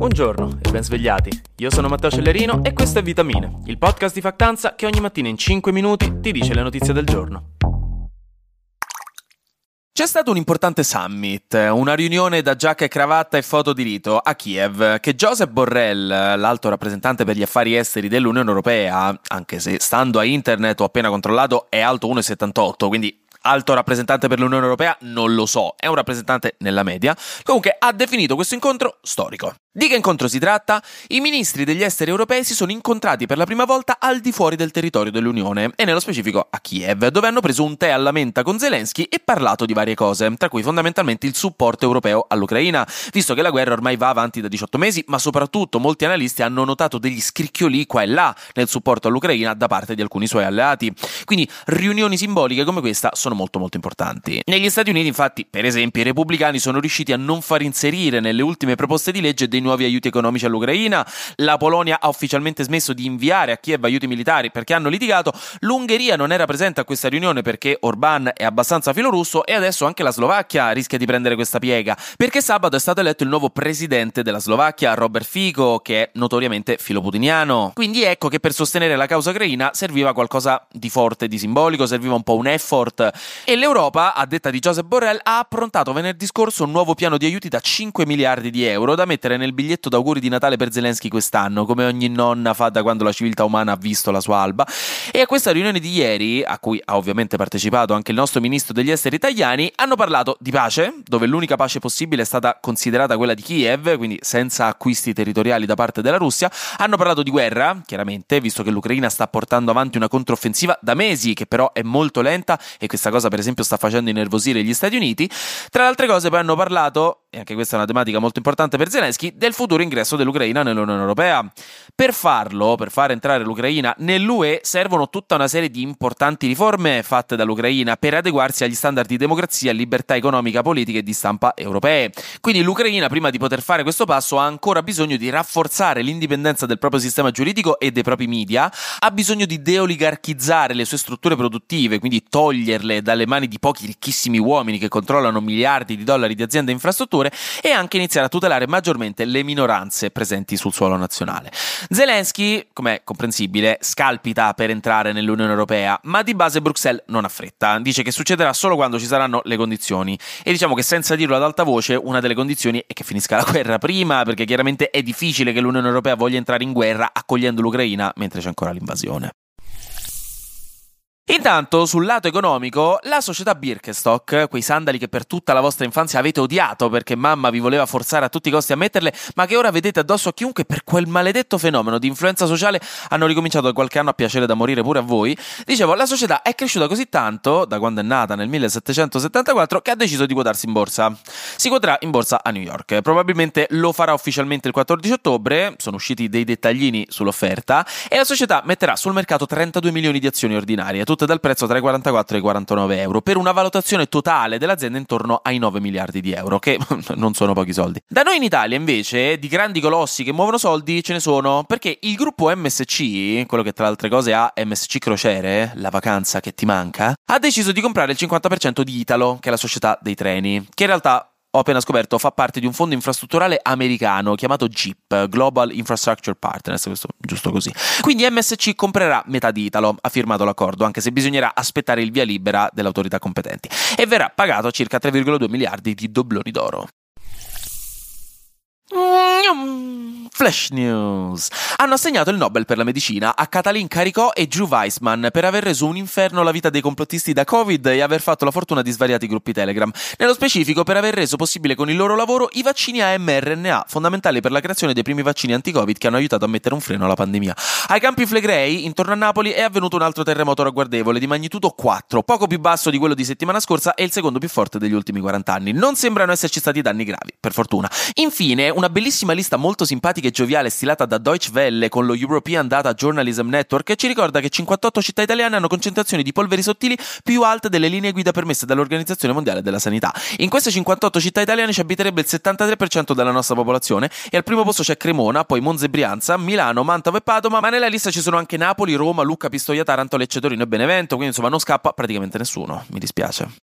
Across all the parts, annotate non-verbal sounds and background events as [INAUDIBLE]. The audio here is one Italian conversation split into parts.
Buongiorno e ben svegliati. Io sono Matteo Cellerino e questo è Vitamine, il podcast di Factanza che ogni mattina in 5 minuti ti dice le notizie del giorno. C'è stato un importante summit, una riunione da giacca e cravatta e foto di rito a Kiev, che Joseph Borrell, l'alto rappresentante per gli affari esteri dell'Unione Europea, anche se stando a internet ho appena controllato è alto 1,78, quindi alto rappresentante per l'Unione Europea, non lo so, è un rappresentante nella media. Comunque ha definito questo incontro storico. Di che incontro si tratta? I ministri degli esteri europei si sono incontrati per la prima volta al di fuori del territorio dell'Unione e nello specifico a Kiev, dove hanno preso un tè alla menta con Zelensky e parlato di varie cose, tra cui fondamentalmente il supporto europeo all'Ucraina, visto che la guerra ormai va avanti da 18 mesi, ma soprattutto molti analisti hanno notato degli scricchioli qua e là nel supporto all'Ucraina da parte di alcuni suoi alleati. Quindi riunioni simboliche come questa sono molto molto importanti. Negli Stati Uniti, infatti, per esempio, i repubblicani sono riusciti a non far inserire nelle ultime proposte di legge dei nuovi aiuti economici all'Ucraina, la Polonia ha ufficialmente smesso di inviare a Kiev aiuti militari perché hanno litigato, l'Ungheria non era presente a questa riunione perché Orban è abbastanza filorusso e adesso anche la Slovacchia rischia di prendere questa piega, perché sabato è stato eletto il nuovo presidente della Slovacchia, Robert Fico, che è notoriamente filoputiniano. Quindi ecco che per sostenere la causa ucraina serviva qualcosa di forte, di simbolico, serviva un po' un effort e l'Europa, a detta di Joseph Borrell, ha approntato venerdì scorso un nuovo piano di aiuti da 5 miliardi di euro da mettere nel biglietto d'auguri di Natale per Zelensky quest'anno, come ogni nonna fa da quando la civiltà umana ha visto la sua alba. E a questa riunione di ieri, a cui ha ovviamente partecipato anche il nostro ministro degli esteri italiani, hanno parlato di pace, dove l'unica pace possibile è stata considerata quella di Kiev, quindi senza acquisti territoriali da parte della Russia. Hanno parlato di guerra, chiaramente, visto che l'Ucraina sta portando avanti una controffensiva da mesi, che però è molto lenta e questa cosa, per esempio, sta facendo innervosire gli Stati Uniti. Tra le altre cose, poi hanno parlato, e anche questa è una tematica molto importante per Zelensky, del futuro ingresso dell'Ucraina nell'Unione Europea. Per farlo, per far entrare l'Ucraina nell'UE, servono tutta una serie di importanti riforme fatte dall'Ucraina per adeguarsi agli standard di democrazia, libertà economica, politica e di stampa europee. Quindi l'Ucraina, prima di poter fare questo passo, ha ancora bisogno di rafforzare l'indipendenza del proprio sistema giuridico e dei propri media, ha bisogno di deoligarchizzare le sue strutture produttive, quindi toglierle dalle mani di pochi ricchissimi uomini che controllano miliardi di dollari di aziende e infrastrutture e anche iniziare a tutelare maggiormente le minoranze presenti sul suolo nazionale. Zelensky, come è comprensibile, scalpita per entrare nell'Unione Europea, ma di base Bruxelles non ha fretta. Dice che succederà solo quando ci saranno le condizioni. E diciamo che senza dirlo ad alta voce, una delle condizioni è che finisca la guerra prima, perché chiaramente è difficile che l'Unione Europea voglia entrare in guerra accogliendo l'Ucraina mentre c'è ancora l'invasione. Intanto, sul lato economico, la società Birkenstock, quei sandali che per tutta la vostra infanzia avete odiato perché mamma vi voleva forzare a tutti i costi a metterle, ma che ora vedete addosso a chiunque per quel maledetto fenomeno di influenza sociale hanno ricominciato da qualche anno a piacere da morire pure a voi, dicevo, la società è cresciuta così tanto, da quando è nata nel 1774, che ha deciso di quotarsi in borsa. Si quoterà in borsa a New York. Probabilmente lo farà ufficialmente il 14 ottobre, sono usciti dei dettaglini sull'offerta, e la società metterà sul mercato 32 milioni di azioni ordinarie, tutte dal prezzo tra i 44 e i 49 euro, per una valutazione totale dell'azienda intorno ai 9 miliardi di euro, che [LAUGHS] non sono pochi soldi. Da noi in Italia, invece, di grandi colossi che muovono soldi ce ne sono, perché il gruppo MSC, quello che tra le altre cose ha MSC Crociere, la vacanza che ti manca, ha deciso di comprare il 50% di Italo, che è la società dei treni, che in realtà ho appena scoperto, fa parte di un fondo infrastrutturale americano chiamato GIP, Global Infrastructure Partners, questo giusto così. Quindi MSC comprerà metà di Italo, ha firmato l'accordo, anche se bisognerà aspettare il via libera delle autorità competenti, e verrà pagato circa 3,2 miliardi di dobloni d'oro. Flash News. Hanno assegnato il Nobel per la medicina a Katalin Caricò e Drew Weissman per aver reso un inferno la vita dei complottisti da Covid e aver fatto la fortuna di svariati gruppi Telegram. Nello specifico per aver reso possibile con il loro lavoro i vaccini a mRNA, fondamentali per la creazione dei primi vaccini anti-Covid che hanno aiutato a mettere un freno alla pandemia. Ai campi Flegrei, intorno a Napoli, è avvenuto un altro terremoto ragguardevole di magnitudo 4, poco più basso di quello di settimana scorsa e il secondo più forte degli ultimi 40 anni. Non sembrano esserci stati danni gravi, per fortuna. Infine, una bellissima lista molto simpatica e gioviale stilata da Deutsche Welle con lo European Data Journalism Network ci ricorda che 58 città italiane hanno concentrazioni di polveri sottili più alte delle linee guida permesse dall'Organizzazione Mondiale della Sanità. In queste 58 città italiane ci abiterebbe il 73% della nostra popolazione e al primo posto c'è Cremona, poi Monza e Brianza, Milano, Mantova e Padova, ma nella lista ci sono anche Napoli, Roma, Lucca, Pistoia, Taranto, Lecce, Torino e Benevento, quindi insomma non scappa praticamente nessuno, mi dispiace.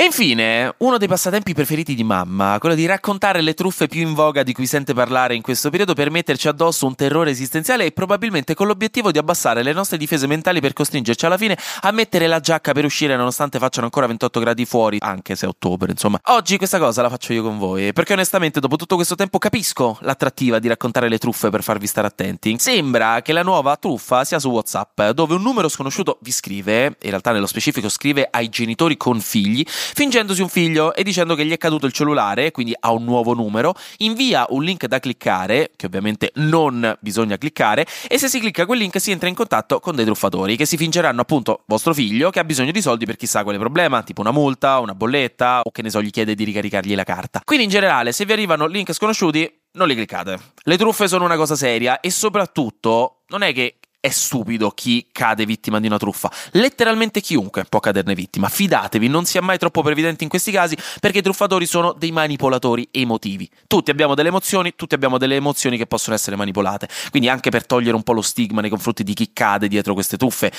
E infine, uno dei passatempi preferiti di mamma, quello di raccontare le truffe più in voga di cui sente parlare in questo periodo per metterci addosso un terrore esistenziale e probabilmente con l'obiettivo di abbassare le nostre difese mentali per costringerci alla fine a mettere la giacca per uscire nonostante facciano ancora 28 gradi fuori, anche se è ottobre, insomma. Oggi questa cosa la faccio io con voi, perché onestamente dopo tutto questo tempo capisco l'attrattiva di raccontare le truffe per farvi stare attenti. Sembra che la nuova truffa sia su WhatsApp, dove un numero sconosciuto vi scrive, in realtà nello specifico scrive ai genitori con figli, fingendosi un figlio e dicendo che gli è caduto il cellulare, quindi ha un nuovo numero, invia un link da cliccare, che ovviamente non bisogna cliccare, e se si clicca quel link si entra in contatto con dei truffatori che si fingeranno appunto vostro figlio che ha bisogno di soldi per chissà quale problema, tipo una multa, una bolletta o che ne so, gli chiede di ricaricargli la carta. Quindi in generale, se vi arrivano link sconosciuti, non li cliccate. Le truffe sono una cosa seria e soprattutto non è che è stupido chi cade vittima di una truffa. Letteralmente chiunque può caderne vittima. Fidatevi, non sia mai troppo previdenti in questi casi perché i truffatori sono dei manipolatori emotivi. Tutti abbiamo delle emozioni, tutti abbiamo delle emozioni che possono essere manipolate. Quindi anche per togliere un po' lo stigma nei confronti di chi cade dietro queste truffe,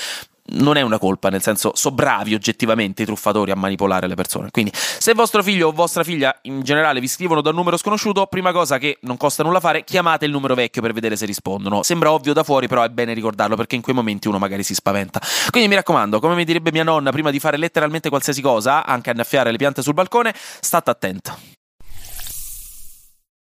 non è una colpa, nel senso, sono bravi oggettivamente i truffatori a manipolare le persone. Quindi, se vostro figlio o vostra figlia in generale vi scrivono da un numero sconosciuto, prima cosa che non costa nulla fare, chiamate il numero vecchio per vedere se rispondono. Sembra ovvio da fuori, però è bene ricordarlo perché in quei momenti uno magari si spaventa. Quindi mi raccomando, come mi direbbe mia nonna prima di fare letteralmente qualsiasi cosa, anche annaffiare le piante sul balcone, state attento.